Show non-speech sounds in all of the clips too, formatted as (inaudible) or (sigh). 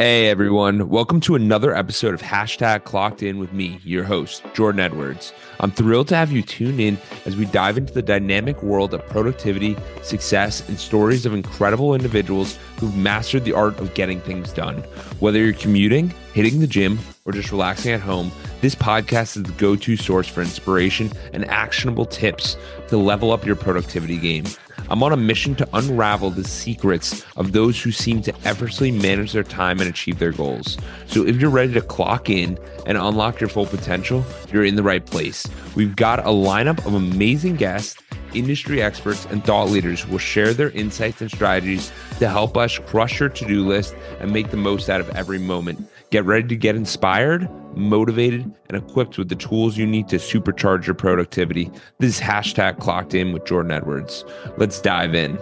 Hey everyone, welcome to another episode of Hashtag Clocked In with me, your host, Jordan Edwards. I'm thrilled to have you tune in as we dive into the dynamic world of productivity, success, and stories of incredible individuals who've mastered the art of getting things done. Whether you're commuting, hitting the gym, or just relaxing at home, this podcast is the go to source for inspiration and actionable tips to level up your productivity game. I'm on a mission to unravel the secrets of those who seem to effortlessly manage their time and achieve their goals. So if you're ready to clock in and unlock your full potential, you're in the right place. We've got a lineup of amazing guests, industry experts, and thought leaders who will share their insights and strategies to help us crush your to do list and make the most out of every moment. Get ready to get inspired, motivated, and equipped with the tools you need to supercharge your productivity. This is hashtag clocked in with Jordan Edwards. Let's dive in.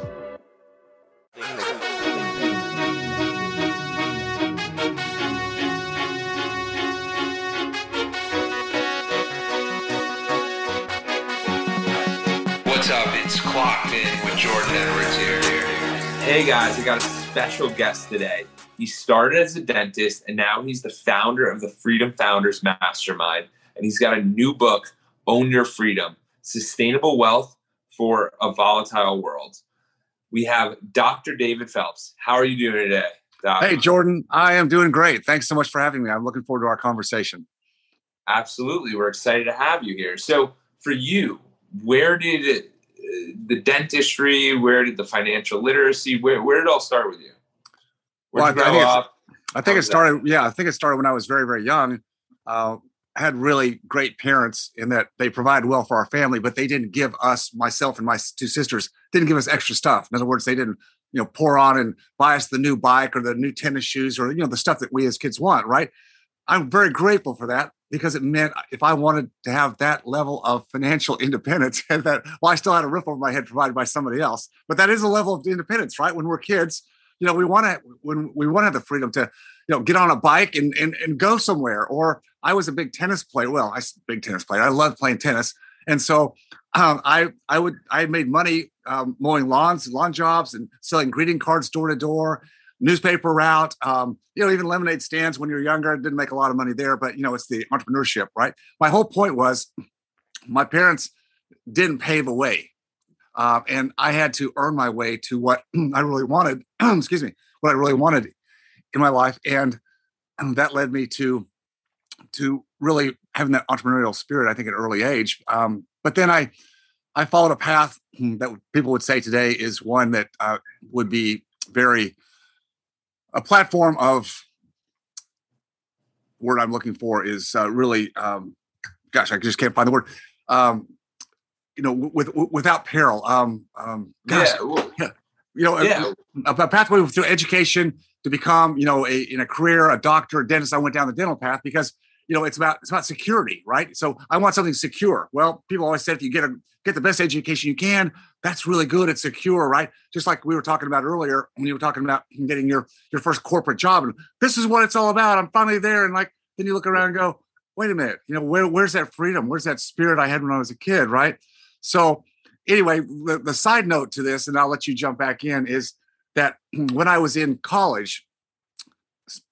What's up? It's Clocked In with Jordan Edwards here. Hey guys, I got a special guest today. He started as a dentist and now he's the founder of the Freedom Founders Mastermind. And he's got a new book, Own Your Freedom Sustainable Wealth for a Volatile World. We have Dr. David Phelps. How are you doing today? Doc? Hey, Jordan. I am doing great. Thanks so much for having me. I'm looking forward to our conversation. Absolutely. We're excited to have you here. So, for you, where did it, uh, the dentistry, where did the financial literacy, where, where did it all start with you? Where'd well, I, think I think it started. That? Yeah, I think it started when I was very, very young. Uh, had really great parents in that they provided well for our family, but they didn't give us, myself and my two sisters, didn't give us extra stuff. In other words, they didn't, you know, pour on and buy us the new bike or the new tennis shoes or you know the stuff that we as kids want. Right. I'm very grateful for that because it meant if I wanted to have that level of financial (laughs) independence, and that well, I still had a roof over my head provided by somebody else, but that is a level of independence, right? When we're kids, you know, we want to when we want to have the freedom to, you know, get on a bike and and and go somewhere. Or I was a big tennis player. Well, I big tennis player. I love playing tennis, and so um, I I would I made money um, mowing lawns, lawn jobs, and selling greeting cards door to door, newspaper route. Um, you know, even lemonade stands when you're younger. Didn't make a lot of money there, but you know, it's the entrepreneurship, right? My whole point was, my parents didn't pave a way uh, and I had to earn my way to what (clears throat) I really wanted. (clears throat) excuse me, what I really wanted in my life, and, and that led me to to really having that entrepreneurial spirit. I think at an early age. Um, but then I I followed a path that people would say today is one that uh, would be very a platform of word I'm looking for is uh, really um, gosh I just can't find the word um, you know, with, with without peril. Um, um, gosh, yeah. you know, yeah. a, a, pathway through education to become, you know, a, in a career, a doctor, a dentist. I went down the dental path because, you know, it's about it's about security, right? So I want something secure. Well, people always said if you get a get the best education you can, that's really good. It's secure, right? Just like we were talking about earlier when you were talking about getting your your first corporate job, and this is what it's all about. I'm finally there, and like then you look around and go, wait a minute, you know, where, where's that freedom? Where's that spirit I had when I was a kid, right? So, anyway, the, the side note to this, and I'll let you jump back in, is that (clears throat) when I was in college,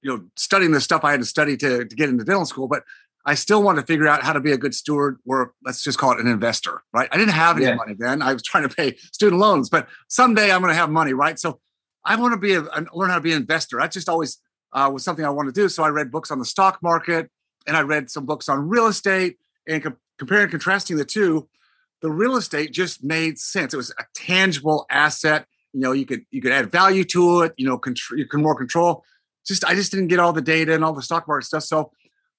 you know, studying the stuff I had to study to, to get into dental school, but I still wanted to figure out how to be a good steward, or let's just call it an investor, right? I didn't have any yeah. money then. I was trying to pay student loans, but someday I'm going to have money, right? So I want to be a, learn how to be an investor. That just always uh, was something I wanted to do. So I read books on the stock market, and I read some books on real estate, and co- comparing and contrasting the two the real estate just made sense. It was a tangible asset. You know, you could you could add value to it. You know, you can more control. Just I just didn't get all the data and all the stock market stuff. So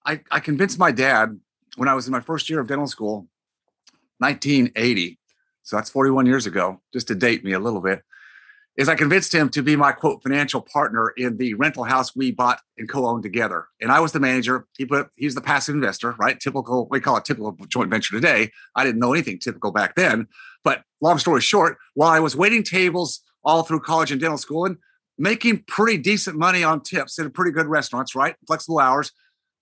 I I convinced my dad when I was in my first year of dental school, 1980. So that's 41 years ago, just to date me a little bit is I convinced him to be my quote financial partner in the rental house we bought and co-owned together. And I was the manager. He put he's the passive investor, right? Typical, we call it typical joint venture today. I didn't know anything typical back then. But long story short, while I was waiting tables all through college and dental school and making pretty decent money on tips in pretty good restaurants, right? Flexible hours.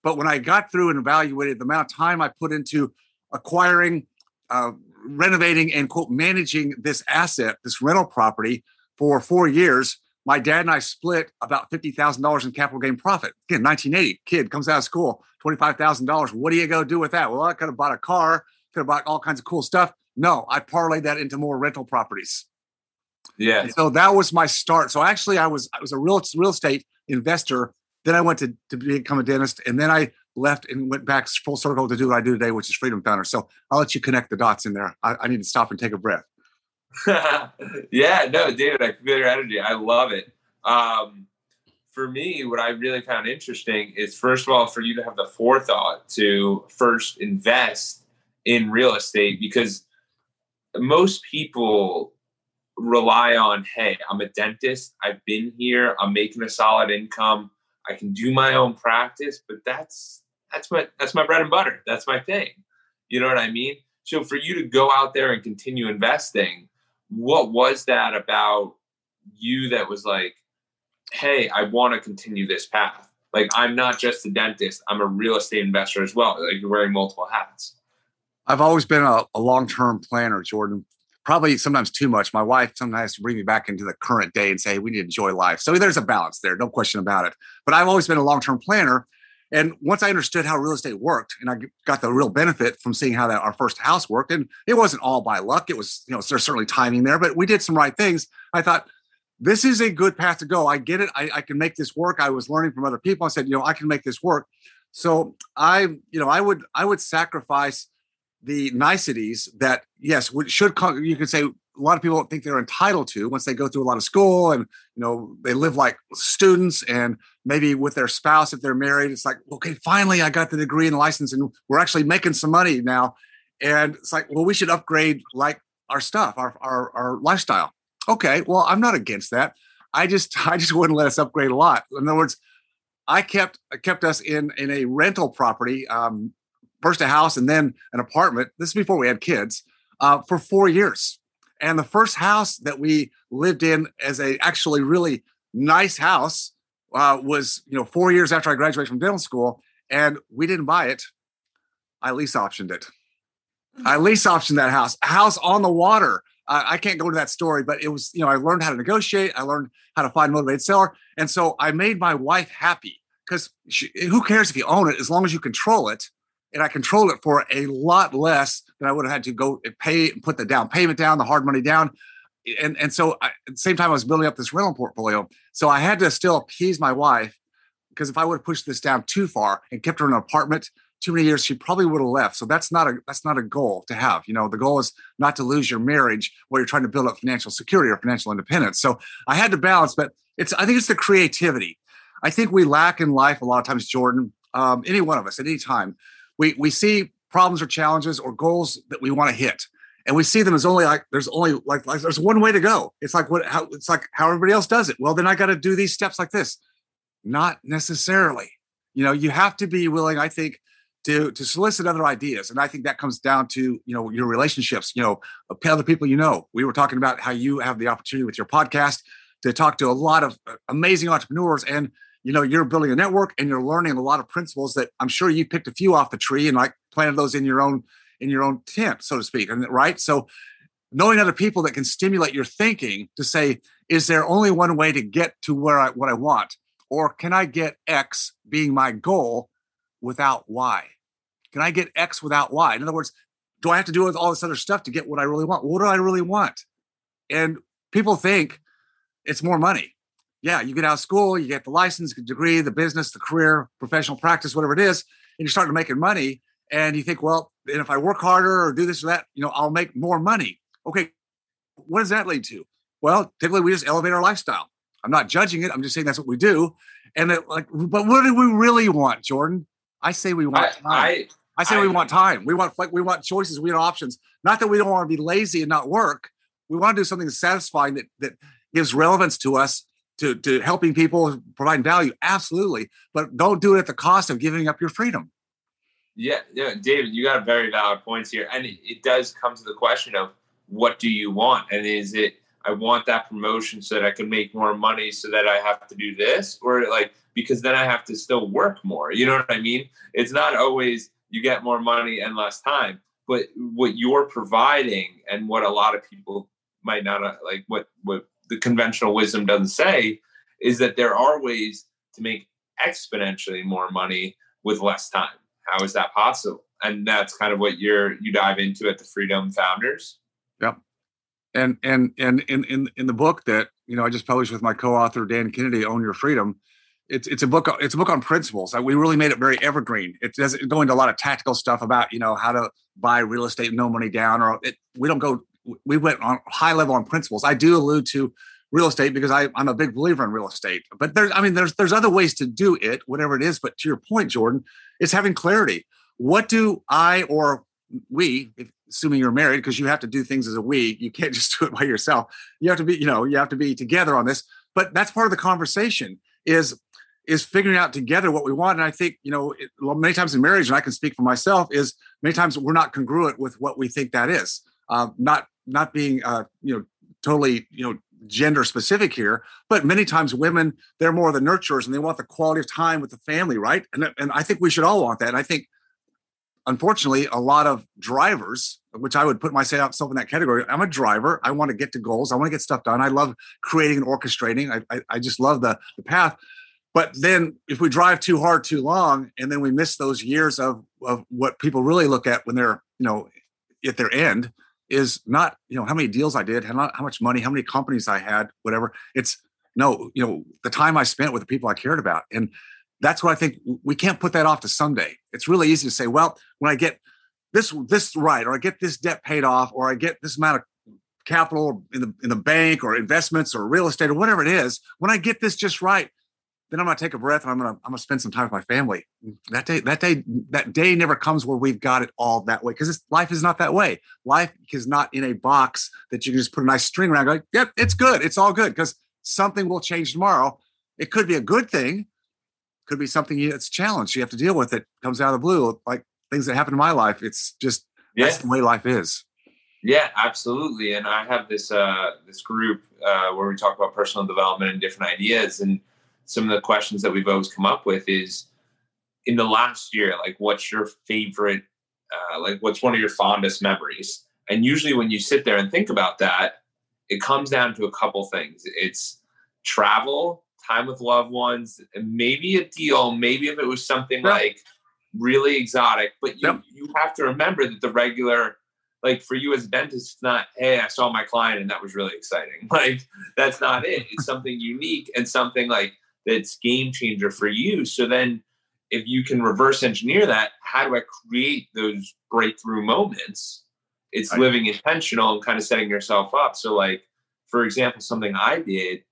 But when I got through and evaluated the amount of time I put into acquiring, uh, renovating, and quote managing this asset, this rental property, for four years, my dad and I split about $50,000 in capital gain profit. Again, 1980, kid comes out of school, $25,000. What do you go do with that? Well, I could have bought a car, could have bought all kinds of cool stuff. No, I parlayed that into more rental properties. Yeah. And so that was my start. So actually I was I was a real real estate investor. Then I went to, to become a dentist and then I left and went back full circle to do what I do today, which is Freedom Founder. So I'll let you connect the dots in there. I, I need to stop and take a breath. (laughs) yeah, no, David, I feel your energy. I love it. Um, for me, what I really found interesting is first of all, for you to have the forethought to first invest in real estate because most people rely on, hey, I'm a dentist, I've been here, I'm making a solid income, I can do my own practice, but that's that's my that's my bread and butter. That's my thing. You know what I mean? So for you to go out there and continue investing, what was that about you that was like, hey, I want to continue this path? Like, I'm not just a dentist, I'm a real estate investor as well. Like, you're wearing multiple hats. I've always been a, a long term planner, Jordan. Probably sometimes too much. My wife sometimes has to bring me back into the current day and say, we need to enjoy life. So there's a balance there, no question about it. But I've always been a long term planner. And once I understood how real estate worked, and I got the real benefit from seeing how that our first house worked, and it wasn't all by luck. It was, you know, there's certainly timing there, but we did some right things. I thought this is a good path to go. I get it. I, I can make this work. I was learning from other people. I said, you know, I can make this work. So I, you know, I would I would sacrifice the niceties that yes would, should come. you could say a lot of people think they're entitled to once they go through a lot of school and you know they live like students and maybe with their spouse if they're married it's like okay finally i got the degree and license and we're actually making some money now. And it's like well we should upgrade like our stuff our our, our lifestyle. Okay well i'm not against that. I just (laughs) i just wouldn't let us upgrade a lot. In other words i kept kept us in in a rental property um first a house and then an apartment. This is before we had kids uh, for four years and the first house that we lived in as a actually really nice house uh, was, you know, four years after I graduated from dental school, and we didn't buy it. I lease optioned it. I mm-hmm. lease optioned that house, a house on the water. Uh, I can't go into that story, but it was, you know, I learned how to negotiate. I learned how to find a motivated seller. And so I made my wife happy because who cares if you own it as long as you control it and I controlled it for a lot less than I would have had to go pay and put the down payment down, the hard money down. And, and so I, at the same time, I was building up this rental portfolio. So I had to still appease my wife because if I would have pushed this down too far and kept her in an apartment too many years, she probably would have left. So that's not a that's not a goal to have. You know, the goal is not to lose your marriage while you're trying to build up financial security or financial independence. So I had to balance, but it's I think it's the creativity. I think we lack in life a lot of times, Jordan. Um, any one of us at any time, we we see problems or challenges or goals that we want to hit and we see them as only like there's only like, like there's one way to go. It's like what how it's like how everybody else does it. Well then i got to do these steps like this. Not necessarily. You know you have to be willing i think to to solicit other ideas and i think that comes down to you know your relationships. You know other people you know. We were talking about how you have the opportunity with your podcast to talk to a lot of uh, amazing entrepreneurs and you know you're building a network and you're learning a lot of principles that i'm sure you picked a few off the tree and like planted those in your own in your own tent so to speak and right? So knowing other people that can stimulate your thinking to say is there only one way to get to where i what i want or can i get x being my goal without y? Can i get x without y? In other words do i have to do with all this other stuff to get what i really want? What do i really want? And people think it's more money yeah, you get out of school, you get the license, the degree, the business, the career, professional practice, whatever it is, and you're starting making money. And you think, well, and if I work harder or do this or that, you know, I'll make more money. Okay, what does that lead to? Well, typically we just elevate our lifestyle. I'm not judging it. I'm just saying that's what we do. And it, like, but what do we really want, Jordan? I say we want I, time. I, I say I, we want time. We want like we want choices. We want options. Not that we don't want to be lazy and not work. We want to do something satisfying that that gives relevance to us to, to helping people, providing value, absolutely. But don't do it at the cost of giving up your freedom. Yeah, yeah, David, you got very valid points here, and it, it does come to the question of what do you want, and is it I want that promotion so that I can make more money, so that I have to do this, or like because then I have to still work more. You know what I mean? It's not always you get more money and less time, but what you're providing and what a lot of people might not uh, like what what the conventional wisdom doesn't say is that there are ways to make exponentially more money with less time. How is that possible? And that's kind of what you're you dive into at the Freedom Founders. Yep. And and and in in in the book that you know I just published with my co-author Dan Kennedy, Own Your Freedom. It's it's a book it's a book on principles. Uh, we really made it very evergreen. It doesn't go into a lot of tactical stuff about you know how to buy real estate no money down or it, we don't go we went on high level on principles. I do allude to real estate because I, I'm a big believer in real estate. But there's, I mean, there's there's other ways to do it, whatever it is. But to your point, Jordan, it's having clarity. What do I or we, if, assuming you're married, because you have to do things as a we, you can't (laughs) just do it by yourself. You have to be, you know, you have to be together on this. But that's part of the conversation. Is is figuring out together what we want. And I think, you know, it, many times in marriage, and I can speak for myself, is many times we're not congruent with what we think that is. Uh, not not being, uh, you know, totally, you know, gender specific here, but many times women, they're more the nurturers and they want the quality of time with the family, right? And, and I think we should all want that. And I think, unfortunately, a lot of drivers, which I would put myself in that category, I'm a driver. I want to get to goals. I want to get stuff done. I love creating and orchestrating. I, I, I just love the, the path. But then if we drive too hard too long and then we miss those years of, of what people really look at when they're, you know, at their end, is not you know how many deals I did, how, how much money, how many companies I had, whatever. It's no, you know, the time I spent with the people I cared about, and that's what I think we can't put that off to someday. It's really easy to say, well, when I get this this right, or I get this debt paid off, or I get this amount of capital in the in the bank or investments or real estate or whatever it is, when I get this just right, then I'm gonna take a breath and I'm gonna I'm gonna spend some time with my family. That day, that day, that day never comes where we've got it all that way because life is not that way. Life is not in a box that you can just put a nice string around. Go, yep, it's good, it's all good because something will change tomorrow. It could be a good thing, could be something that's challenged. You have to deal with it. Comes out of the blue, like things that happen in my life. It's just yeah. that's the way life is. Yeah, absolutely. And I have this uh, this group uh, where we talk about personal development and different ideas and some of the questions that we've always come up with is in the last year, like what's your favorite, uh, like what's one of your fondest memories? And usually when you sit there and think about that, it comes down to a couple things. It's travel, time with loved ones, maybe a deal, maybe if it was something like really exotic, but you, yep. you have to remember that the regular like for you as a dentist, it's not, hey, I saw my client and that was really exciting. (laughs) Like that's not it. It's something unique and something like that's game changer for you. So then if you can reverse engineer that, how do I create those breakthrough moments? It's right. living intentional and kind of setting yourself up. So like, for example, something I did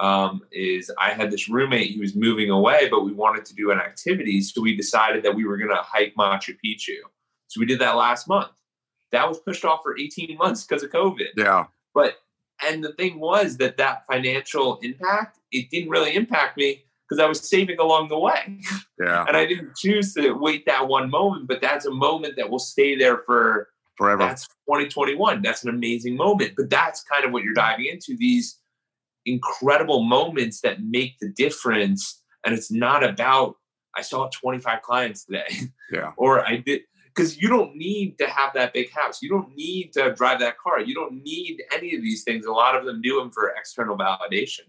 um, is I had this roommate who was moving away, but we wanted to do an activity. So we decided that we were going to hike Machu Picchu. So we did that last month. That was pushed off for 18 months because of COVID. Yeah. But and the thing was that that financial impact, it didn't really impact me because I was saving along the way. Yeah. and I didn't choose to wait that one moment, but that's a moment that will stay there for forever. That's 2021. That's an amazing moment. But that's kind of what you're diving into these incredible moments that make the difference. And it's not about, I saw 25 clients today. Yeah. (laughs) or I did, because you don't need to have that big house. You don't need to drive that car. You don't need any of these things. A lot of them do them for external validation.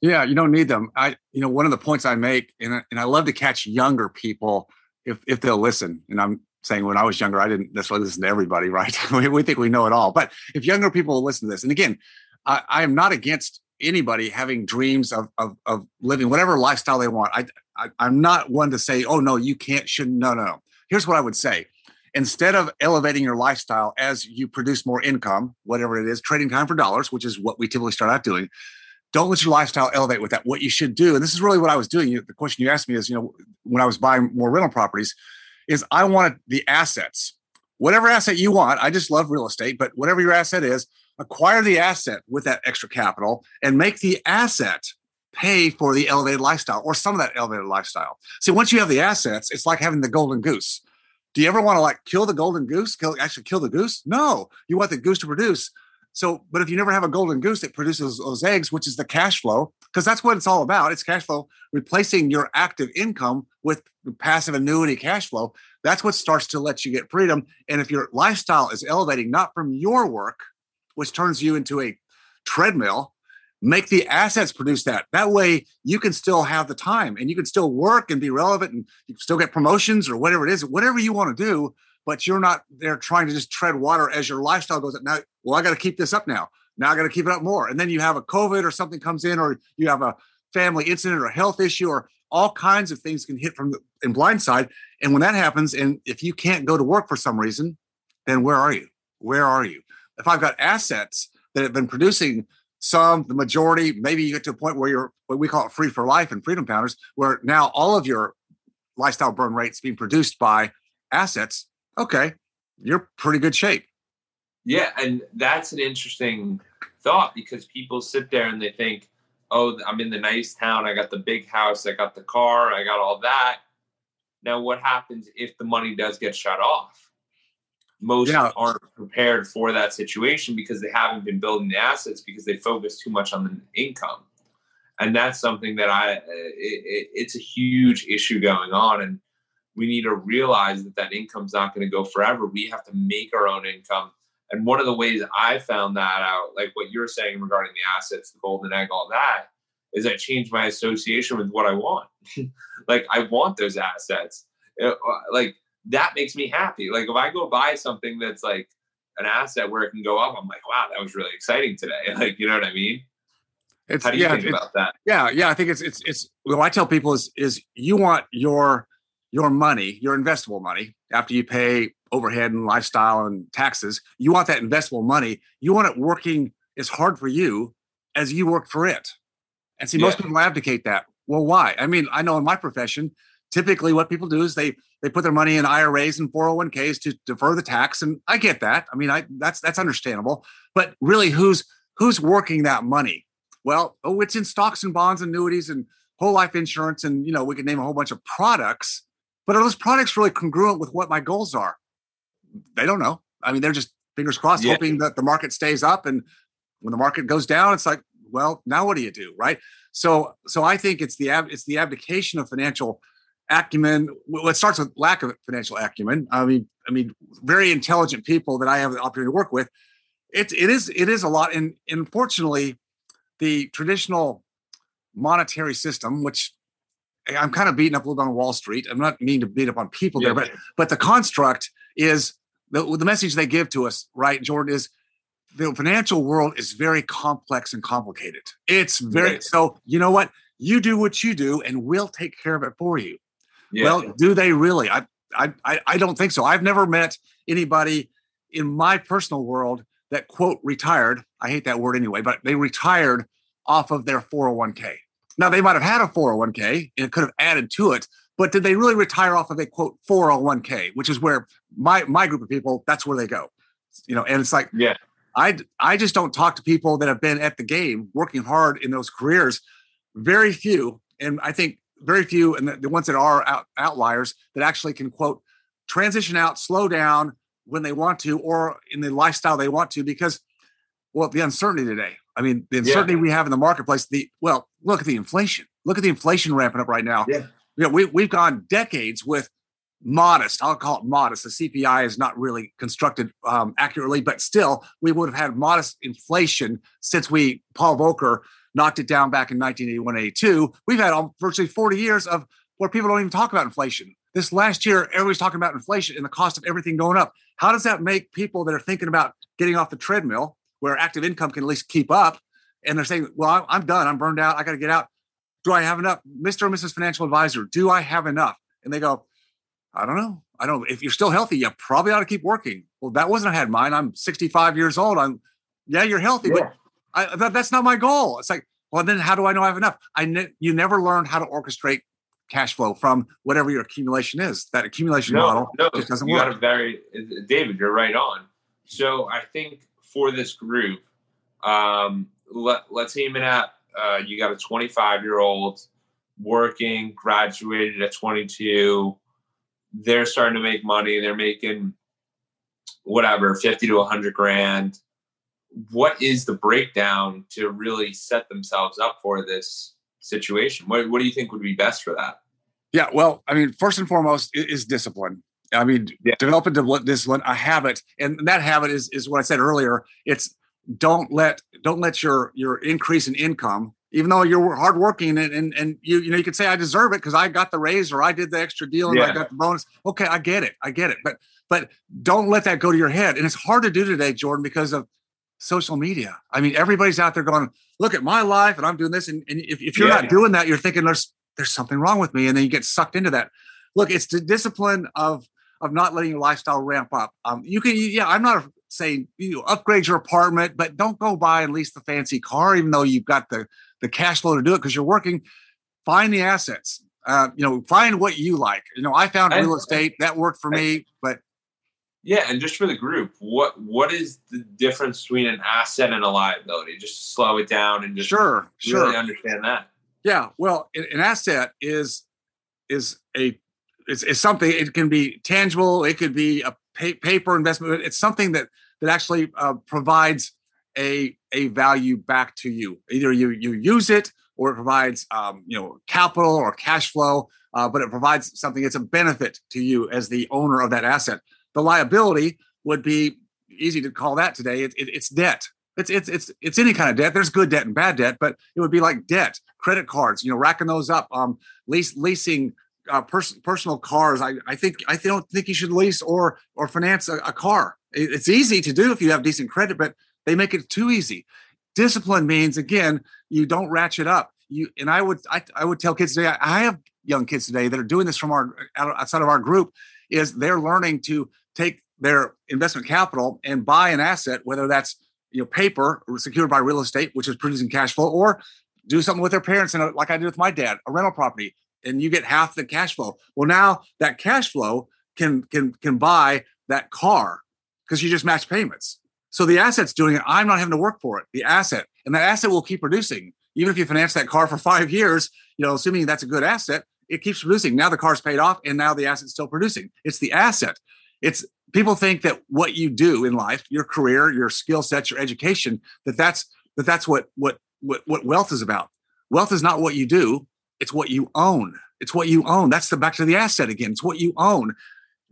Yeah, you don't need them. I, you know, one of the points I make, and I, and I love to catch younger people if if they'll listen. And I'm saying when I was younger, I didn't necessarily listen to everybody, (laughs) right? we, we think we know it all, but if younger people listen to this, and again, I, I am not against anybody having dreams of, of of living whatever lifestyle they want. I, I I'm not one to say, oh no, you can't, shouldn't. No, no, no here's what I would say instead of elevating your lifestyle as you produce more income, whatever it is, trading time for dollars, which is what we typically start out doing, don't let your lifestyle elevate with that. What you should do, and this is really what I was doing. The question you asked me is, you know, when I was buying more rental properties, is I wanted the assets, whatever asset you want. I just love real estate, but whatever your asset is, acquire the asset with that extra capital and make the asset pay for the elevated lifestyle or some of that elevated lifestyle. See, once you have the assets, it's like having the golden goose. Do you ever want to like kill the golden goose? Kill, actually kill the goose? No, you want the goose to produce. So, but if you never have a golden goose that produces those eggs, which is the cash flow, because that's what it's all about. It's cash flow, replacing your active income with passive annuity cash flow. That's what starts to let you get freedom. And if your lifestyle is elevating, not from your work, which turns you into a treadmill, make the assets produce that. That way you can still have the time and you can still work and be relevant and you can still get promotions or whatever it is, whatever you want to do. But you're not there trying to just tread water as your lifestyle goes up. Now, well, I got to keep this up now. Now I got to keep it up more. And then you have a COVID or something comes in, or you have a family incident or health issue, or all kinds of things can hit from the in blindside. And when that happens, and if you can't go to work for some reason, then where are you? Where are you? If I've got assets that have been producing some, the majority, maybe you get to a point where you're what we call it free for life and Freedom Founders, where now all of your lifestyle burn rates being produced by assets. Okay, you're pretty good shape. Yeah, and that's an interesting thought because people sit there and they think, "Oh, I'm in the nice town. I got the big house. I got the car. I got all that." Now, what happens if the money does get shut off? Most yeah. aren't prepared for that situation because they haven't been building the assets because they focus too much on the income. And that's something that i it, it, it's a huge issue going on and we need to realize that that income's not going to go forever. We have to make our own income. And one of the ways i found that out like what you're saying regarding the assets the golden egg all that is i changed my association with what i want. (laughs) Like i want those assets. Uh, like that makes me happy. Like if I go buy something that's like an asset where it can go up, I'm like, wow, that was really exciting today. (laughs) Like, you know what I mean? It's, How do you yeah, think about that? Yeah, yeah. I think it's it's it's what I tell people is is you want your your money, your investable money, after you pay overhead and lifestyle and taxes, you want that investable money. You want it working as hard for you as you work for it. And see, yeah. most people abdicate that. Well, why? I mean, I know in my profession, typically what people do is they they put their money in IRAs and 401ks to defer the tax and I get that. I mean, I that's that's understandable. But really who's who's working that money? Well, oh it's in stocks and bonds, annuities and whole life insurance and you know, we could name a whole bunch of products, but are those products really congruent with what my goals are? They don't know. I mean, they're just fingers crossed yeah. hoping that the market stays up and when the market goes down it's like, well, now what do you do, right? So so I think it's the it's the abdication of financial acumen. Well, it starts with lack of financial acumen. I mean, I mean, very intelligent people that I have the opportunity to work with. It it is it is a lot, and unfortunately, the traditional monetary system, which I'm kind of beating up a little bit on Wall Street. I'm not meaning to beat up on people yeah. there, but but the construct is the the message they give to us, right, Jordan, is the financial world is very complex and complicated. It's very yeah. so. You know what? You do what you do, and we'll take care of it for you. Yeah. Well, do they really? I, I, I don't think so. I've never met anybody in my personal world that quote retired. I hate that word anyway, but they retired off of their 401k. Now they might have had a 401k and could have added to it, but did they really retire off of a quote 401k, which is where my my group of people that's where they go. You know, and it's like yeah. I I just don't talk to people that have been at the game working hard in those careers. Very few, and I think very few, and the, the ones that are out, outliers that actually can quote transition out, slow down when they want to, or in the lifestyle they want to, because well, the uncertainty today. I mean, the uncertainty yeah. we have in the marketplace. The well, look at the inflation. Look at the inflation ramping up right now. Yeah. You know, we we've gone decades with modest. I'll call it modest. The CPI is not really constructed um, accurately, but still, we would have had modest inflation since we Paul Volcker knocked it down back in 1981 82. We've had virtually 40 years of where people don't even talk about inflation. This last year, everybody's talking about inflation and the cost of everything going up. How does that make people that are thinking about getting off the treadmill, where active income can at least keep up, and they're saying, "Well, I'm done. I'm burned out. I got to get out. Do I have enough, Mr. or Mrs. Financial Advisor? Do I have enough?" And they go, "I don't know. I don't. If you're still healthy, you probably ought to keep working." Well, that wasn't I had mine. I'm 65 years old. I'm, yeah, you're healthy, yeah. but I, that, that's not my goal. It's like, well, then how do I know I have enough? I ne- you never learned how to orchestrate cash flow from whatever your accumulation is. That accumulation no, model no, just doesn't you work. Got a very, David, you're right on. So I think for this group, um, let, let's aim it at uh, you got a 25 year old working, graduated at 22. They're starting to make money. They're making whatever 50 to 100 grand what is the breakdown to really set themselves up for this situation? What, what do you think would be best for that? Yeah, well, I mean, first and foremost is discipline. I mean, yeah. develop a discipline, a habit, and that habit is is what I said earlier. It's don't let don't let your your increase in income even though you're hardworking and, and and you you know you could say I deserve it because I got the raise or I did the extra deal and yeah. I got the bonus. Okay, I get it, I get it, but but don't let that go to your head. And it's hard to do today, Jordan, because of social media. I mean, everybody's out there going, "Look at my life, and I'm doing this." And, and if, if you're yeah. not doing that, you're thinking there's there's something wrong with me, and then you get sucked into that. Look, it's the discipline of of not letting your lifestyle ramp up. Um, you can, yeah, I'm not saying you upgrade your apartment, but don't go buy and lease the fancy car, even though you've got the the cash flow to do it because you're working. Find the assets. Uh, you know, find what you like. You know, I found real estate that worked for me, but yeah, and just for the group, what what is the difference between an asset and a liability? Just slow it down and just sure, really sure. understand that. Yeah, well, an asset is is a it's, it's something. It can be tangible. It could be a pay, paper investment. It's something that that actually uh, provides a a value back to you. Either you you use it or it provides um, you know capital or cash flow, uh, but it provides something. It's a benefit to you as the owner of that asset. The liability would be easy to call that today. It, it, it's debt. It's it's it's it's any kind of debt. There's good debt and bad debt, but it would be like debt, credit cards. You know, racking those up. Um, lease leasing uh, pers- personal cars. I, I think I don't think you should lease or or finance a, a car. It, it's easy to do if you have decent credit, but they make it too easy. Discipline means again, you don't ratchet up. You and I would I, I would tell kids today. I, I have young kids today that are doing this from our outside of our group. Is they're learning to take their investment capital and buy an asset, whether that's you know paper secured by real estate, which is producing cash flow, or do something with their parents and uh, like I did with my dad, a rental property, and you get half the cash flow. Well, now that cash flow can can can buy that car because you just match payments. So the asset's doing it. I'm not having to work for it. The asset, and that asset will keep producing. Even if you finance that car for (laughs) five years, you know, assuming that's a good asset, it keeps producing. Now the car's paid off, and now the asset's still producing. It's the asset. It's people think that what you do in life, your career, your skill sets, your education, that that's that that's what what what what wealth is about. Wealth is not what you do; it's what you own. It's what you own. That's the back to the asset again. It's what you own.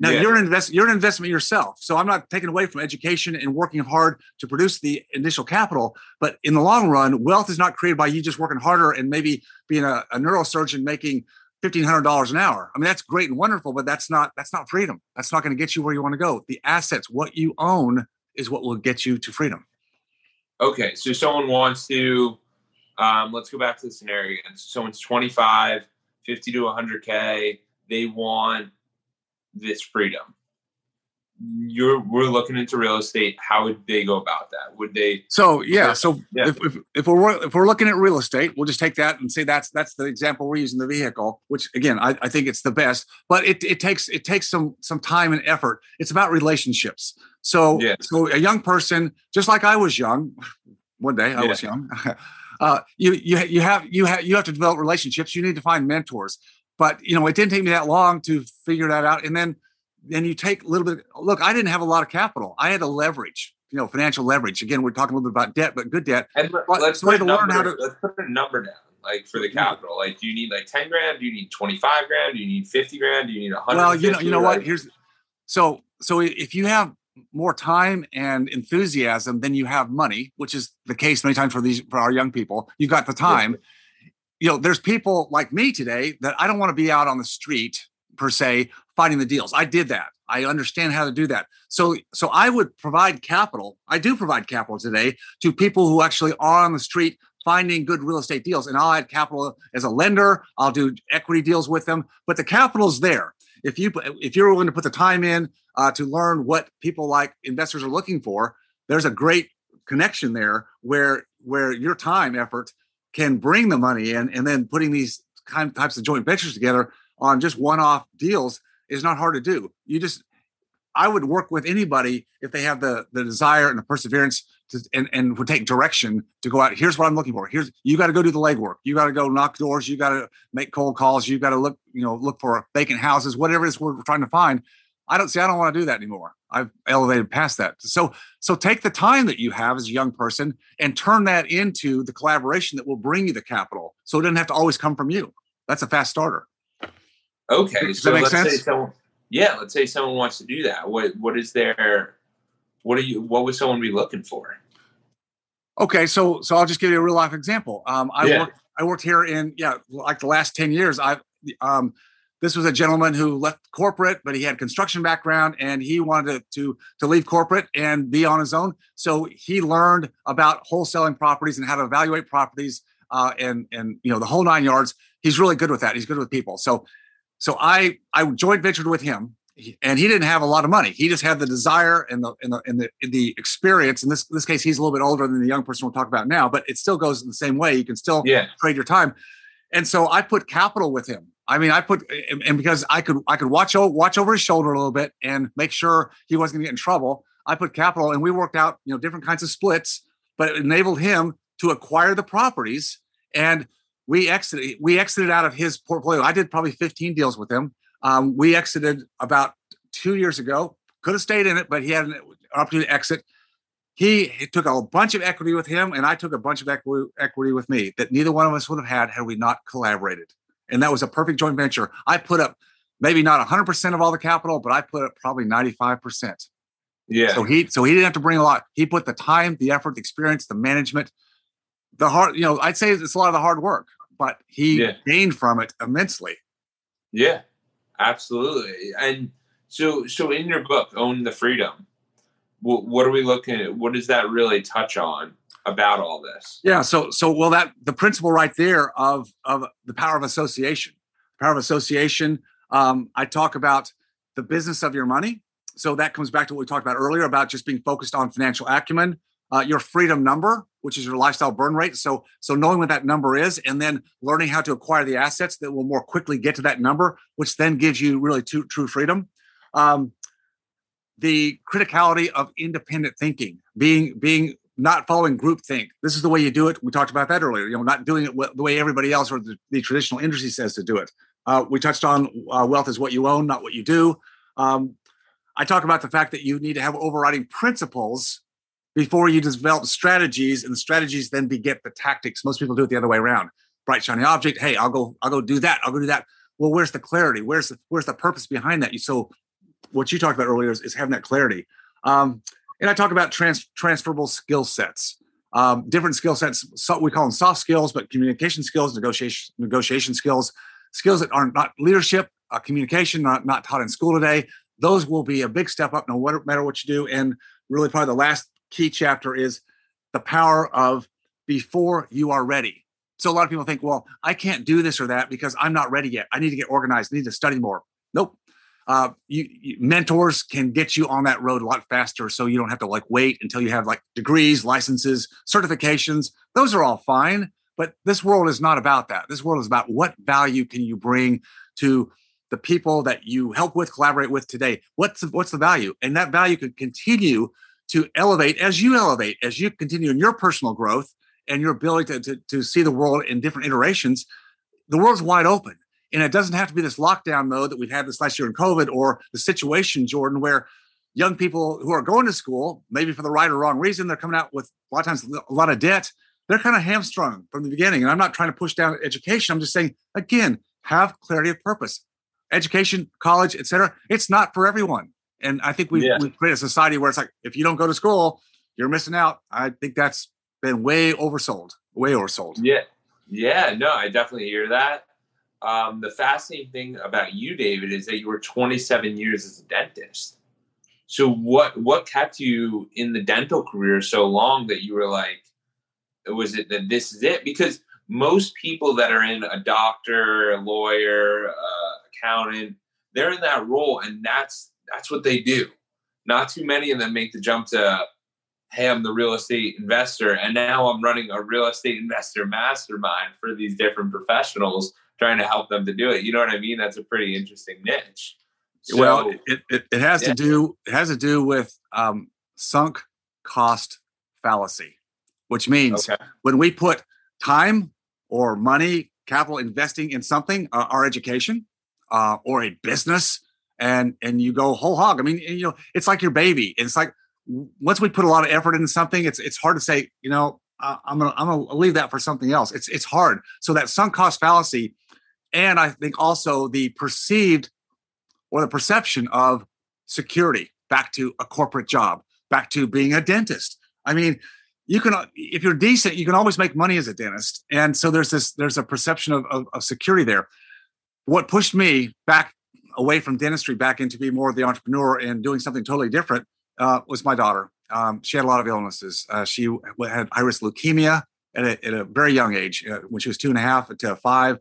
Now yeah. you're an invest you're an investment yourself. So I'm not taking away from education and working hard to produce the initial capital, but in the long run, wealth is not created by you just working harder and maybe being a, a neurosurgeon making fifteen hundred dollars an hour. I mean, that's great and wonderful, but that's not that's not freedom. That's not going to get you where you want to go. The assets, what you own, is what will get you to freedom. Okay, so someone wants to um, let's go back to the scenario again. So someone's 25, 50 to 100K. They want this freedom you're we're looking into real estate how would they go about that would they so yeah so yeah. If, if, if, we're if we're looking at real estate we'll just take that and say that's that's the example we're using the vehicle which again i, I think it's the best but it, it takes it takes some some time and effort it's about relationships so yeah. so a young person just like i was young (laughs) one day i yeah. was young (laughs) uh, you you you have you have you have to develop relationships you need to find mentors but you know, it didn't take me that long to figure that out. And then then you take a little bit. Look, I didn't have a lot of capital. I had a leverage, you know, financial leverage. Again, we're talking a little bit about debt, but good debt. And but let's put learn how to let's put a number down. Like for the mm-hmm. capital, like do you need like ten grand? Do you need twenty five grand? Do you need fifty grand? Do you need a hundred? Well, you know, you know what? Here's so so if you have more time and enthusiasm than you have money, which is the case many times for these for our young people. You've got the time. You know, there's people like me today that I don't want to be out on the street per se fighting the deals. I did that. I understand how to do that. So so I would provide capital. I do provide capital today to people who actually are on the street finding good real estate deals. And I'll add capital as a lender. I'll do equity deals with them. But the capital's there. If you if you're willing to put the time in uh, to learn what people like investors are looking for, there's a great connection there where where your time effort can bring the money in and then putting these kind types of joint ventures together on just one-off deals is not hard to do. You just I would work with anybody if they have the the desire and the perseverance to, and, and would take direction to go out. Here's what I'm looking for. Here's you got to go do the legwork. You got to go knock doors. You got to make cold calls. You got to look, you know, look for vacant houses, whatever it is we're trying to find. I don't see. I don't want to do that anymore. I've elevated past that. So, so take the time that you have as a young person and turn that into the collaboration that will bring you the capital. So it doesn't have to always come from you. That's a fast starter. Okay. Does so that make sense? Someone, yeah. Let's say someone wants to do that. What What is their What are you? What would someone be looking for? Okay, so so I'll just give you a real life example. Um, I yeah. worked I worked here in yeah like the last ten years. I um, this was a gentleman who left corporate, but he had construction background and he wanted to, to leave corporate and be on his own. So he learned about wholesaling properties and how to evaluate properties uh, and and you know the whole nine yards. He's really good with that. He's good with people. So so I I joint ventured with him, and he didn't have a lot of money. He just had the desire and the and the and the, the experience. In this this case, he's a little bit older than the young person we'll talk about now, but it still goes in the same way. You can still yeah. trade your time. And so I put capital with him. I mean, I put and because I could I could watch watch over his shoulder a little bit and make sure he wasn't going to get in trouble. I put capital and we worked out you know different kinds of splits, but it enabled him to acquire the properties and we exited we exited out of his portfolio. I did probably 15 deals with him. Um, we exited about two years ago. Could have stayed in it, but he had an opportunity to exit. He, he took a bunch of equity with him, and I took a bunch of equity, equity with me that neither one of us would have had had we not collaborated and that was a perfect joint venture. I put up maybe not 100% of all the capital, but I put up probably 95%. Yeah. So he so he didn't have to bring a lot. He put the time, the effort, the experience, the management, the hard, you know, I'd say it's a lot of the hard work, but he yeah. gained from it immensely. Yeah. Absolutely. And so so in your book, Own the Freedom, what, what are we looking at? What does that really touch on? about all this. Yeah. So so well that the principle right there of of the power of association, power of association. Um, I talk about the business of your money. So that comes back to what we talked about earlier about just being focused on financial acumen, uh, your freedom number, which is your lifestyle burn rate. So so knowing what that number is, and then learning how to acquire the assets that will more quickly get to that number, which then gives you really true, true freedom. Um, the criticality of independent thinking, being being not following groupthink. This is the way you do it. We talked about that earlier. You know, not doing it the way everybody else or the, the traditional industry says to do it. Uh, we touched on uh, wealth is what you own, not what you do. Um, I talk about the fact that you need to have overriding principles before you develop strategies, and the strategies then beget the tactics. Most people do it the other way around. Bright shiny object. Hey, I'll go. I'll go do that. I'll go do that. Well, where's the clarity? Where's the, where's the purpose behind that? So, what you talked about earlier is, is having that clarity. Um, and I talk about trans- transferable skill sets. Um, different skill sets. So we call them soft skills, but communication skills, negotiation negotiation skills, skills that are not leadership, uh, communication, not not taught in school today. Those will be a big step up, no matter what you do. And really, probably the last key chapter is the power of before you are ready. So a lot of people think, well, I can't do this or that because I'm not ready yet. I need to get organized. I need to study more. Nope uh, you, you, mentors can get you on that road a lot faster so you don't have to like wait until you have like degrees licenses certifications those are all fine but this world is not about that this world is about what value can you bring to the people that you help with collaborate with today what's the, what's the value and that value can continue to elevate as you elevate as you continue in your personal growth and your ability to, to, to see the world in different iterations the world's wide open and it doesn't have to be this lockdown mode that we've had this last year in COVID or the situation, Jordan, where young people who are going to school, maybe for the right or wrong reason, they're coming out with a lot of times a lot of debt. They're kind of hamstrung from the beginning. And I'm not trying to push down education. I'm just saying, again, have clarity of purpose. Education, college, etc. It's not for everyone. And I think we've, yeah. we've created a society where it's like, if you don't go to school, you're missing out. I think that's been way oversold, way oversold. Yeah. Yeah. No, I definitely hear that um, the fascinating thing about you, David, is that you were 27 years as a dentist. So what what kept you in the dental career so long that you were like, was it that this is it? Because most people that are in a doctor, a lawyer, uh, accountant, they're in that role, and that's that's what they do. Not too many of them make the jump to, hey, I'm the real estate investor, and now I'm running a real estate investor mastermind for these different professionals trying to help them to do it. You know what I mean? That's a pretty interesting niche. So, well, it, it, it has yeah. to do it has to do with um, sunk cost fallacy, which means okay. when we put time or money, capital investing in something, uh, our education uh, or a business, and and you go whole hog. I mean, you know, it's like your baby. It's like once we put a lot of effort into something, it's it's hard to say, you know, uh, I'm gonna I'm gonna leave that for something else. It's it's hard. So that sunk cost fallacy and I think also the perceived or the perception of security back to a corporate job, back to being a dentist. I mean, you can if you're decent you can always make money as a dentist and so there's this there's a perception of, of, of security there what pushed me back away from dentistry back into being more of the entrepreneur and doing something totally different uh, was my daughter um, she had a lot of illnesses uh, she had iris leukemia at a, at a, very young age uh, when she was two and a half to five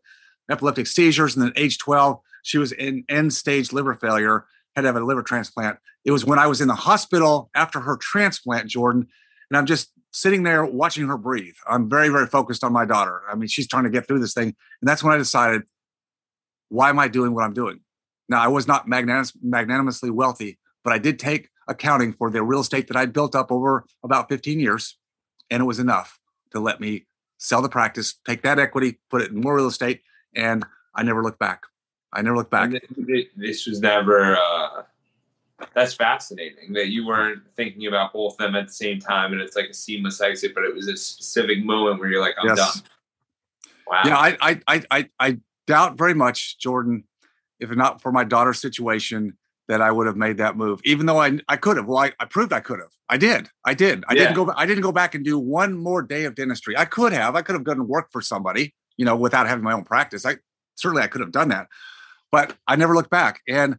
epileptic seizures and then age 12 she was in end stage liver failure had to have a liver transplant it was when i was in the hospital after her transplant jordan and i'm just sitting there watching her breathe. I'm very, very focused on my daughter. I mean, she's trying to get through this thing. And that's when I decided, why am I doing what I'm doing? Now, I was not magnanimous, magnanimously wealthy, but I did take accounting for the real estate that I'd built up over about 15 years. And it was enough to let me sell the practice, take that equity, put it in more real estate. And I never looked back. I never looked back. This was never, uh, that's fascinating that you weren't thinking about both of them at the same time and it's like a seamless exit, but it was a specific moment where you're like, I'm yes. done. Wow. Yeah, I, I I I doubt very much, Jordan, if not for my daughter's situation, that I would have made that move. Even though I I could have. Well, I, I proved I could have. I did. I did. I yeah. didn't go I didn't go back and do one more day of dentistry. I could have. I could have gone and worked for somebody, you know, without having my own practice. I certainly I could have done that. But I never looked back. And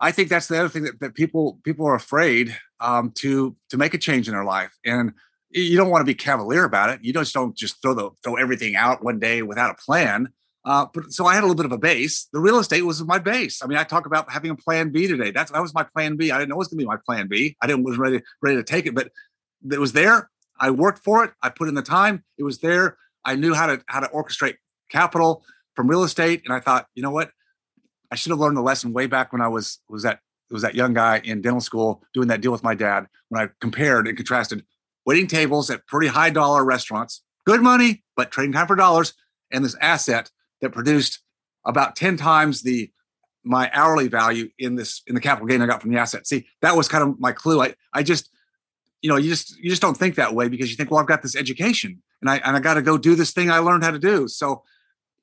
I think that's the other thing that, that people people are afraid um, to to make a change in their life, and you don't want to be cavalier about it. You just don't just throw the throw everything out one day without a plan. Uh, but so I had a little bit of a base. The real estate was my base. I mean, I talk about having a plan B today. That's that was my plan B. I didn't know it was going to be my plan B. I didn't was ready ready to take it, but it was there. I worked for it. I put in the time. It was there. I knew how to how to orchestrate capital from real estate, and I thought, you know what? I should have learned the lesson way back when I was was that was that young guy in dental school doing that deal with my dad when I compared and contrasted waiting tables at pretty high dollar restaurants, good money, but trading time for dollars, and this asset that produced about 10 times the my hourly value in this in the capital gain I got from the asset. See, that was kind of my clue. I I just you know, you just you just don't think that way because you think, well, I've got this education and I and I got to go do this thing I learned how to do. So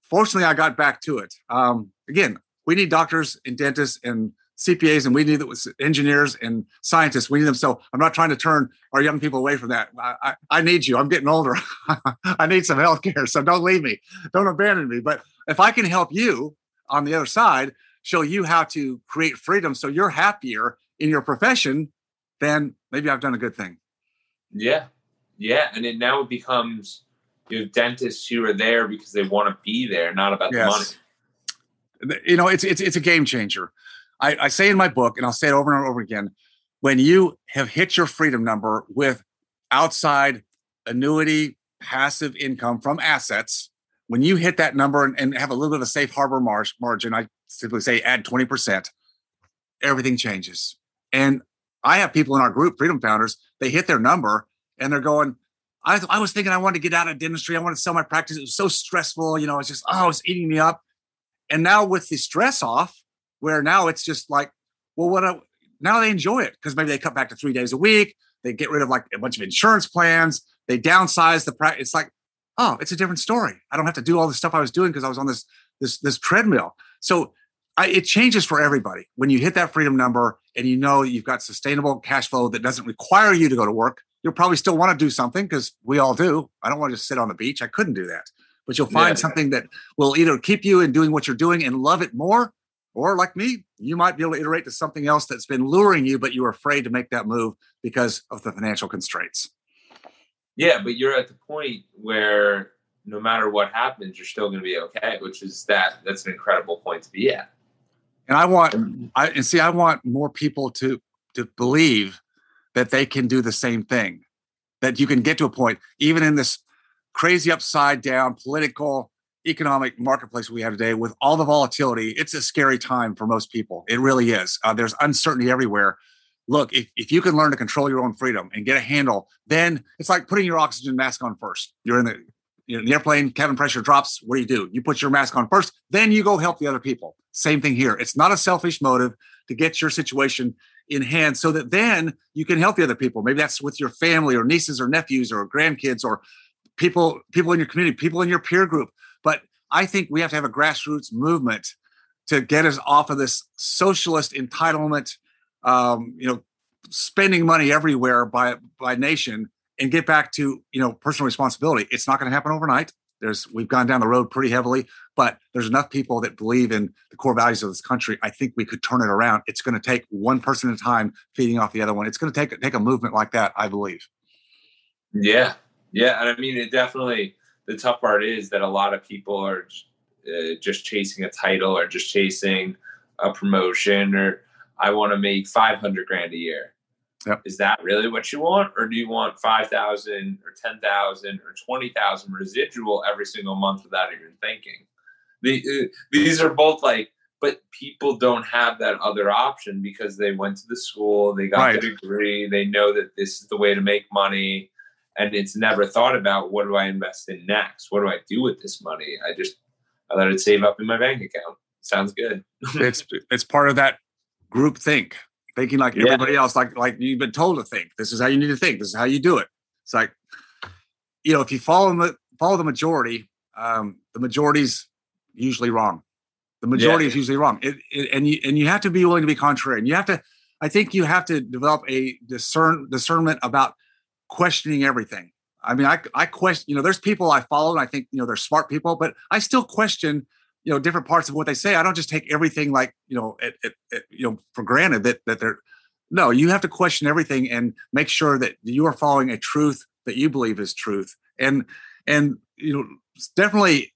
fortunately I got back to it. Um, again, we need doctors and dentists and CPAs, and we need engineers and scientists. We need them. So I'm not trying to turn our young people away from that. I, I, I need you. I'm getting older. (laughs) I need some health care. So don't leave me. Don't abandon me. But if I can help you on the other side, show you how to create freedom so you're happier in your profession, then maybe I've done a good thing. Yeah. Yeah. And it now becomes you have dentists who are there because they want to be there, not about yes. the money you know, it's it's it's a game changer. I, I say in my book, and I'll say it over and over again, when you have hit your freedom number with outside annuity passive income from assets, when you hit that number and, and have a little bit of a safe harbor mar- margin, I simply say add 20%, everything changes. And I have people in our group, Freedom Founders, they hit their number and they're going, I, I was thinking I wanted to get out of dentistry. I wanted to sell my practice. It was so stressful. You know, it's just, oh, it's eating me up. And now with the stress off, where now it's just like, well, what a, now they enjoy it because maybe they cut back to three days a week. They get rid of like a bunch of insurance plans. They downsize the practice. It's like, oh, it's a different story. I don't have to do all the stuff I was doing because I was on this this this treadmill. So I, it changes for everybody when you hit that freedom number and you know you've got sustainable cash flow that doesn't require you to go to work. You'll probably still want to do something because we all do. I don't want to just sit on the beach. I couldn't do that but you'll find yeah. something that will either keep you in doing what you're doing and love it more, or like me, you might be able to iterate to something else that's been luring you, but you're afraid to make that move because of the financial constraints. Yeah, but you're at the point where no matter what happens, you're still going to be okay, which is that that's an incredible point to be at. And I want, I and see, I want more people to to believe that they can do the same thing. That you can get to a point, even in this crazy upside down political economic marketplace we have today with all the volatility it's a scary time for most people. It really is. Uh, there's uncertainty everywhere. Look if, if you can learn to control your own freedom and get a handle then it's like putting your oxygen mask on first. You're in the you know, in the airplane cabin pressure drops what do you do? You put your mask on first then you go help the other people. Same thing here. It's not a selfish motive to get your situation in hand so that then you can help the other people. Maybe that's with your family or nieces or nephews or grandkids or people people in your community, people in your peer group. But I think we have to have a grassroots movement to get us off of this socialist entitlement, um, you know, spending money everywhere by by nation and get back to you know personal responsibility. It's not going to happen overnight. There's we've gone down the road pretty heavily, but there's enough people that believe in the core values of this country. I think we could turn it around. It's going to take one person at a time feeding off the other one. It's going to take take a movement like that, I believe. Yeah, yeah, and I mean it definitely. The tough part is that a lot of people are uh, just chasing a title or just chasing a promotion or I want to make 500 grand a year. Yep. Is that really what you want? Or do you want 5,000 or 10,000 or 20,000 residual every single month without even thinking? The, uh, these are both like, but people don't have that other option because they went to the school, they got right. the degree, they know that this is the way to make money. And it's never thought about what do I invest in next? What do I do with this money? I just, I let it save up in my bank account. Sounds good. (laughs) it's, it's part of that group think thinking like yeah. everybody else, like like you've been told to think. This is how you need to think. This is how you do it. It's like, you know, if you follow the follow the majority, um, the majority's usually wrong. The majority yeah. is usually wrong. It, it, and you and you have to be willing to be contrary. And you have to, I think, you have to develop a discern discernment about questioning everything. I mean, I I question. You know, there's people I follow, and I think you know they're smart people, but I still question you know different parts of what they say i don't just take everything like you know it, it, it, you know for granted that that they're no you have to question everything and make sure that you are following a truth that you believe is truth and and you know definitely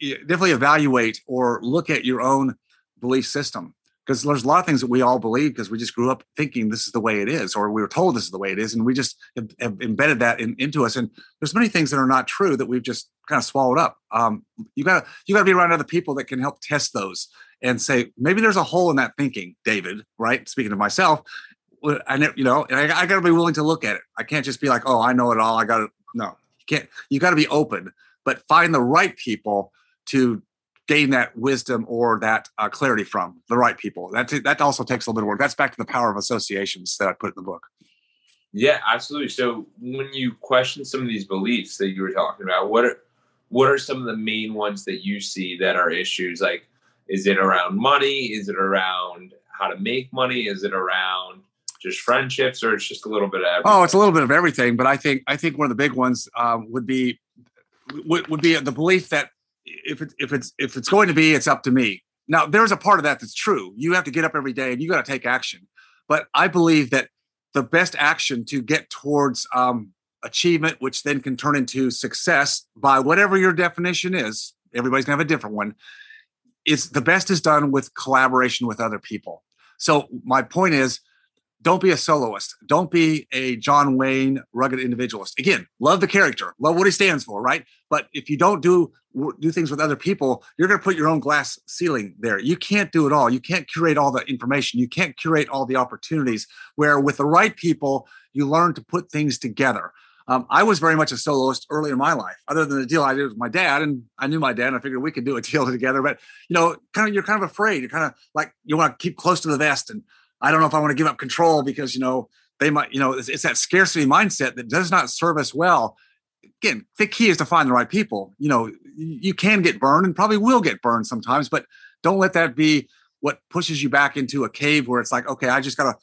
definitely evaluate or look at your own belief system because there's a lot of things that we all believe because we just grew up thinking this is the way it is or we were told this is the way it is and we just have, have embedded that in, into us and there's many things that are not true that we've just kind of swallowed up. Um, you gotta you gotta be around other people that can help test those and say maybe there's a hole in that thinking david right? Speaking of myself and you know I, I gotta be willing to look at it. I can't just be like oh i know it all. I gotta no. You can't you gotta be open but find the right people to gain that wisdom or that uh, clarity from the right people. That that also takes a little bit of work. That's back to the power of associations that I put in the book. Yeah, absolutely. So when you question some of these beliefs that you were talking about, what are what are some of the main ones that you see that are issues? Like, is it around money? Is it around how to make money? Is it around just friendships, or it's just a little bit of everything? oh, it's a little bit of everything. But I think I think one of the big ones um, would be would, would be the belief that if it, if it's if it's going to be, it's up to me. Now, there's a part of that that's true. You have to get up every day and you got to take action. But I believe that the best action to get towards um, achievement, which then can turn into success by whatever your definition is, everybody's gonna have a different one. Is the best is done with collaboration with other people. So my point is, don't be a soloist. Don't be a John Wayne rugged individualist. Again, love the character, love what he stands for, right? But if you don't do do things with other people, you're going to put your own glass ceiling there. You can't do it all. You can't curate all the information. You can't curate all the opportunities. Where with the right people, you learn to put things together. Um, I was very much a soloist early in my life, other than the deal I did with my dad, and I knew my dad. And I figured we could do a (laughs) deal together. But you know, kind of, you're kind of afraid. You're kind of like you want to keep close to the vest, and I don't know if I want to give up control because you know they might. You know, it's, it's that scarcity mindset that does not serve us well again, the key is to find the right people. You know, you can get burned and probably will get burned sometimes, but don't let that be what pushes you back into a cave where it's like, okay, I just got to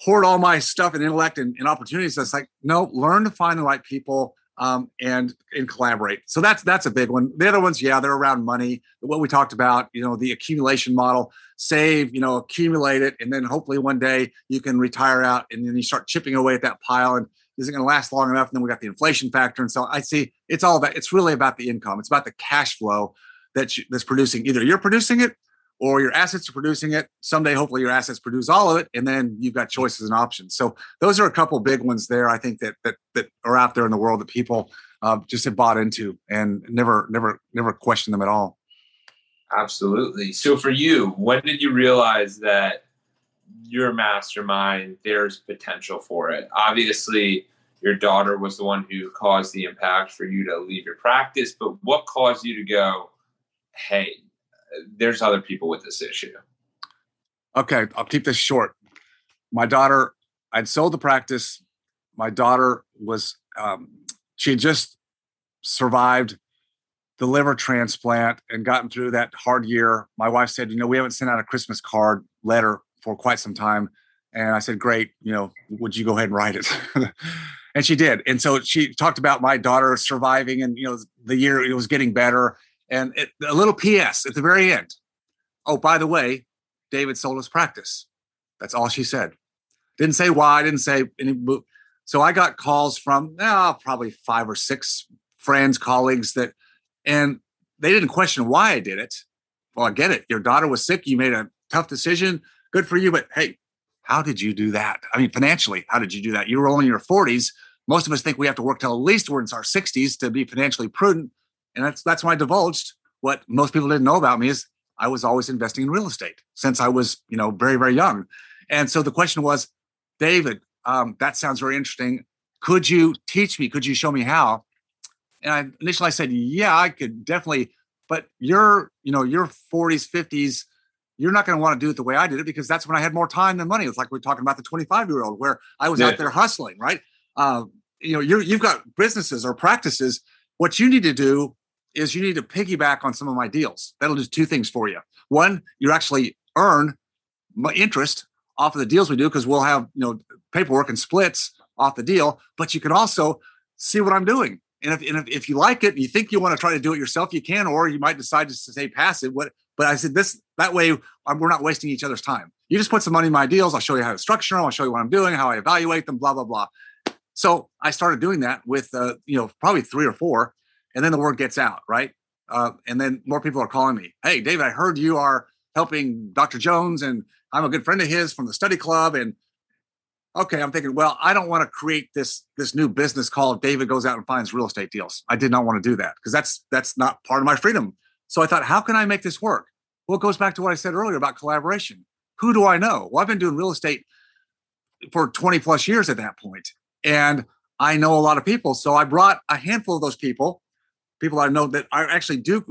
hoard all my stuff and intellect and, and opportunities. That's like, no, learn to find the right people um, and and collaborate. So that's that's a big one. The other ones, yeah, they're around money. What we talked about, you know, the accumulation model. Save, you know, accumulate it, and then hopefully one day you can retire out, and then you start chipping away at that pile. And isn't going to last long enough. And then we got the inflation factor. And so I see it's all about, it's really about the income. It's about the cash flow that you, that's producing either you're producing it or your assets are producing it. Someday, hopefully your assets produce all of it. And then you've got choices and options. So those are a couple big ones there. I think that, that, that are out there in the world that people uh, just have bought into and never, never, never question them at all. Absolutely. So for you, when did you realize that your mastermind, there's potential for it. Obviously, your daughter was the one who caused the impact for you to leave your practice, but what caused you to go, hey, there's other people with this issue? Okay, I'll keep this short. My daughter, I'd sold the practice. My daughter was, um, she had just survived the liver transplant and gotten through that hard year. My wife said, you know, we haven't sent out a Christmas card letter for quite some time. And I said, great, you know, would you go ahead and write it? (laughs) and she did. And so she talked about my daughter surviving, and you know the year it was getting better. And it, a little P.S. at the very end. Oh, by the way, David sold his practice. That's all she said. Didn't say why. Didn't say any. So I got calls from oh, probably five or six friends, colleagues that, and they didn't question why I did it. Well, I get it. Your daughter was sick. You made a tough decision. Good for you. But hey, how did you do that? I mean, financially, how did you do that? You were only in your 40s. Most of us think we have to work till at least we're in our 60s to be financially prudent. And that's that's why I divulged what most people didn't know about me is I was always investing in real estate since I was, you know, very, very young. And so the question was, David, um, that sounds very interesting. Could you teach me? Could you show me how? And I initially I said, yeah, I could definitely, but you're, you know, your 40s, 50s, you're not going to want to do it the way I did it because that's when I had more time than money. It's like we're talking about the 25 year old where I was yeah. out there hustling, right? Uh, you know, you you've got businesses or practices. What you need to do is you need to piggyback on some of my deals. That'll do two things for you. One, you actually earn interest off of the deals we do because we'll have you know paperwork and splits off the deal. But you can also see what I'm doing. And if, and if, if you like it, and you think you want to try to do it yourself, you can, or you might decide to stay passive. What? But I said this that way we're not wasting each other's time. You just put some money in my deals. I'll show you how to structure them. I'll show you what I'm doing, how I evaluate them, blah blah blah. So I started doing that with uh, you know probably three or four, and then the word gets out, right? Uh, and then more people are calling me. Hey, David, I heard you are helping Dr. Jones, and I'm a good friend of his from the study club. And okay, I'm thinking, well, I don't want to create this this new business called David goes out and finds real estate deals. I did not want to do that because that's that's not part of my freedom. So I thought, how can I make this work? Well, it goes back to what I said earlier about collaboration. Who do I know? Well, I've been doing real estate for 20 plus years at that point, and I know a lot of people. So I brought a handful of those people people I know that I actually do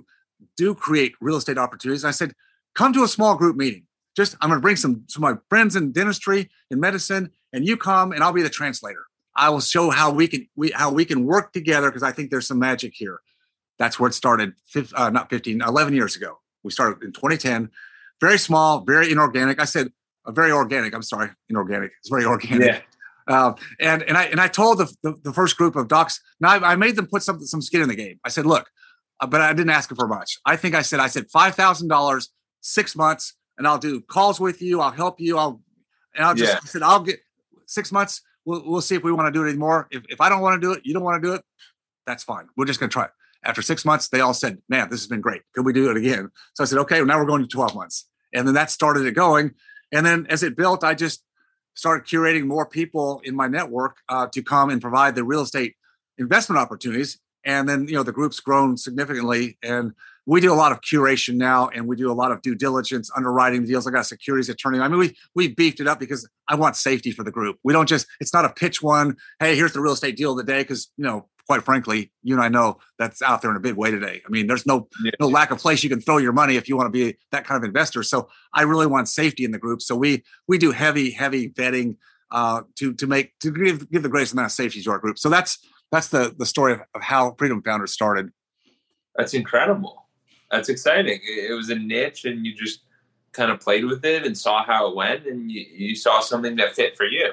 do create real estate opportunities. I said, come to a small group meeting. Just I'm going to bring some some of my friends in dentistry and medicine, and you come, and I'll be the translator. I will show how we can we how we can work together because I think there's some magic here. That's where it started. Uh, not 15, 11 years ago. We started in 2010. Very small, very inorganic. I said uh, very organic. I'm sorry, inorganic. It's very organic. Yeah. Uh, and and I and I told the, the, the first group of docs. Now I, I, made them put some some skin in the game. I said, look, uh, but I didn't ask them for much. I think I said I said five thousand dollars, six months, and I'll do calls with you. I'll help you. I'll and I'll just yeah. I said I'll get six months. We'll we'll see if we want to do it anymore. If if I don't want to do it, you don't want to do it. That's fine. We're just gonna try it. After six months, they all said, "Man, this has been great. Could we do it again?" So I said, "Okay." Well, now we're going to twelve months, and then that started it going. And then as it built, I just started curating more people in my network uh, to come and provide the real estate investment opportunities. And then, you know, the group's grown significantly. And we do a lot of curation now and we do a lot of due diligence, underwriting deals. I got a securities attorney. I mean, we we beefed it up because I want safety for the group. We don't just, it's not a pitch one, hey, here's the real estate deal of the day. Cause, you know, quite frankly, you and I know that's out there in a big way today. I mean, there's no yeah. no lack of place you can throw your money if you want to be that kind of investor. So I really want safety in the group. So we we do heavy heavy vetting uh, to to make to give give the greatest amount of safety to our group. So that's that's the the story of, of how Freedom Founders started. That's incredible. That's exciting. It was a niche, and you just kind of played with it and saw how it went, and you, you saw something that fit for you.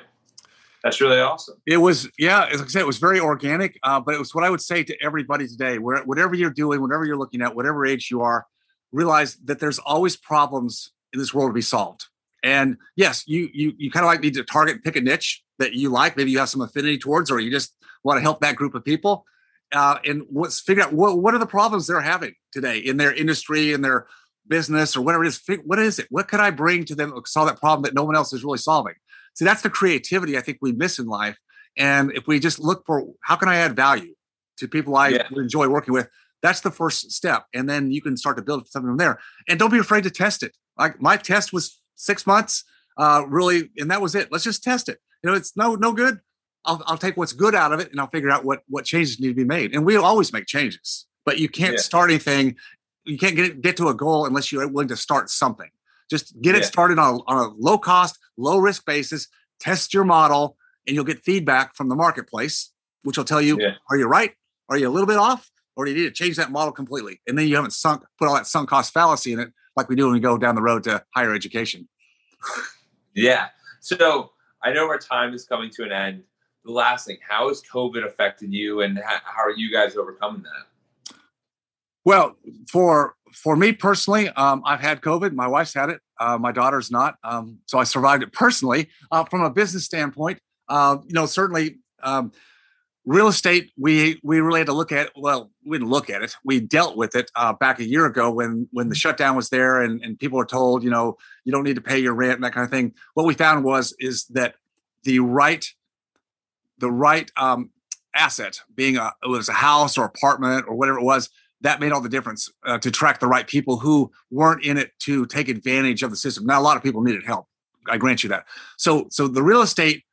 That's really awesome. It was, yeah, as I said, it was very organic, uh, but it was what I would say to everybody today. Where whatever you're doing, whatever you're looking at, whatever age you are, realize that there's always problems in this world to be solved. And yes, you you you kind of like need to target, pick a niche that you like. Maybe you have some affinity towards, or you just want to help that group of people. Uh, and what's figure out what what are the problems they're having today in their industry, in their business, or whatever it is. What is it? What could I bring to them to solve that problem that no one else is really solving? See, that's the creativity I think we miss in life. And if we just look for how can I add value to people I yeah. enjoy working with, that's the first step. And then you can start to build something from there. And don't be afraid to test it. Like my test was six months, uh, really, and that was it. Let's just test it. You know, it's no no good. I'll, I'll take what's good out of it and I'll figure out what what changes need to be made. And we'll always make changes, but you can't yeah. start anything. You can't get get to a goal unless you're willing to start something. Just get yeah. it started on a, on a low cost, low risk basis. Test your model, and you'll get feedback from the marketplace, which will tell you: yeah. Are you right? Are you a little bit off? Or do you need to change that model completely? And then you haven't sunk put all that sunk cost fallacy in it, like we do when we go down the road to higher education. (laughs) yeah. So I know our time is coming to an end. the last thing, how has COVID affected you, and how are you guys overcoming that? Well, for for me personally, um, I've had COVID. My wife's had it. Uh, my daughter's not. Um, so I survived it personally. Uh, from a business standpoint, uh, you know, certainly um, real estate we we really had to look at well we didn't look at it we dealt with it uh, back a year ago when when the mm-hmm. shutdown was there and, and people were told you know you don't need to pay your rent and that kind of thing what we found was is that the right the right um, asset being a it was a house or apartment or whatever it was that made all the difference uh, to track the right people who weren't in it to take advantage of the system now a lot of people needed help i grant you that so so the real estate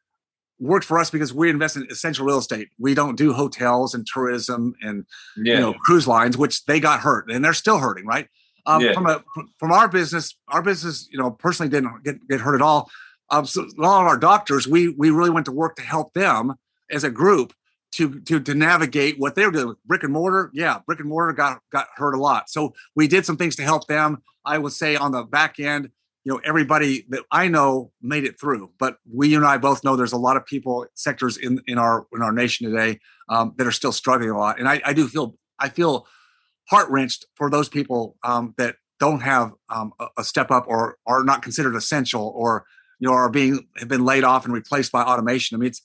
worked for us because we invest in essential real estate. We don't do hotels and tourism and yeah. you know cruise lines, which they got hurt and they're still hurting, right? Um, yeah. From a from our business, our business, you know, personally didn't get, get hurt at all. Um, so a lot of our doctors, we we really went to work to help them as a group to to to navigate what they were doing. Brick and mortar, yeah, brick and mortar got got hurt a lot. So we did some things to help them. I would say on the back end, you know everybody that I know made it through. But we and I both know there's a lot of people sectors in in our in our nation today um, that are still struggling a lot, and I, I do feel I feel heart wrenched for those people um, that don't have um, a, a, step up or are not considered essential or you know are being have been laid off and replaced by automation. I mean, it's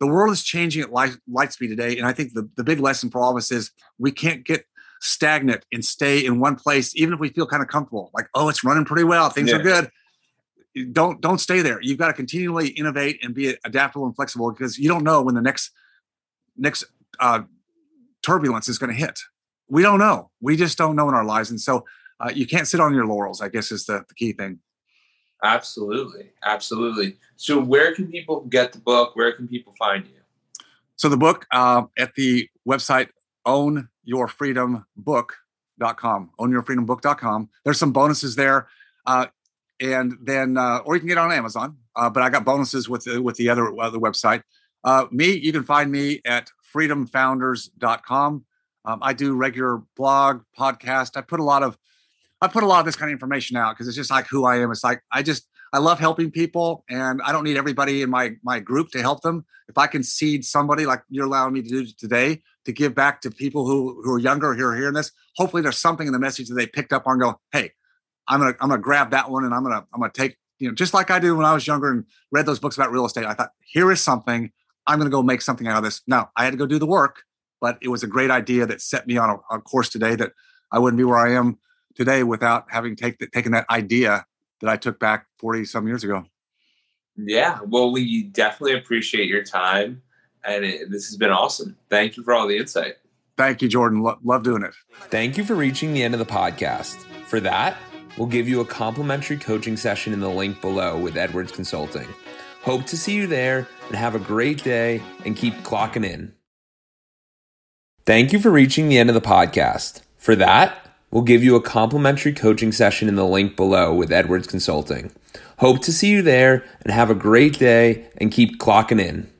the world is changing at light, light speed today, and I think the the big lesson for all of us is we can't get stagnant and stay in one place, even if we feel kind of comfortable, like, oh, it's running pretty well, things yeah. are good. Don't don't stay there. You've got to continually innovate and be adaptable and flexible because you don't know when the next next uh, turbulence is going to hit. We don't know. We just don't know in our lives, and so uh, you can't sit on your laurels. I guess is the, the key thing. Absolutely, absolutely. So, where can people get the book? Where can people find you? So, the book uh, at the website ownyourfreedombook.com. Ownyourfreedombook.com. There's some bonuses there. Uh, and then, uh, or you can get on Amazon. Uh, but I got bonuses with the, with the other other website. Uh, me, you can find me at freedomfounders.com. Um, I do regular blog, podcast. I put a lot of I put a lot of this kind of information out because it's just like who I am. It's like I just I love helping people, and I don't need everybody in my my group to help them. If I can seed somebody like you're allowing me to do today to give back to people who who are younger who are hearing this, hopefully there's something in the message that they picked up on. Go, hey, I'm gonna I'm gonna grab that one, and I'm gonna I'm gonna take you know just like I did when I was younger and read those books about real estate. I thought here is something I'm gonna go make something out of this. Now I had to go do the work, but it was a great idea that set me on a, a course today that I wouldn't be where I am today without having take, taken that idea that I took back 40 some years ago. Yeah, well, we definitely appreciate your time, and it, this has been awesome. Thank you for all the insight. Thank you, Jordan. Lo- love doing it. Thank you for reaching the end of the podcast. For that, we'll give you a complimentary coaching session in the link below with Edwards Consulting. Hope to see you there and have a great day and keep clocking in. Thank you for reaching the end of the podcast. For that, We'll give you a complimentary coaching session in the link below with Edwards Consulting. Hope to see you there and have a great day and keep clocking in.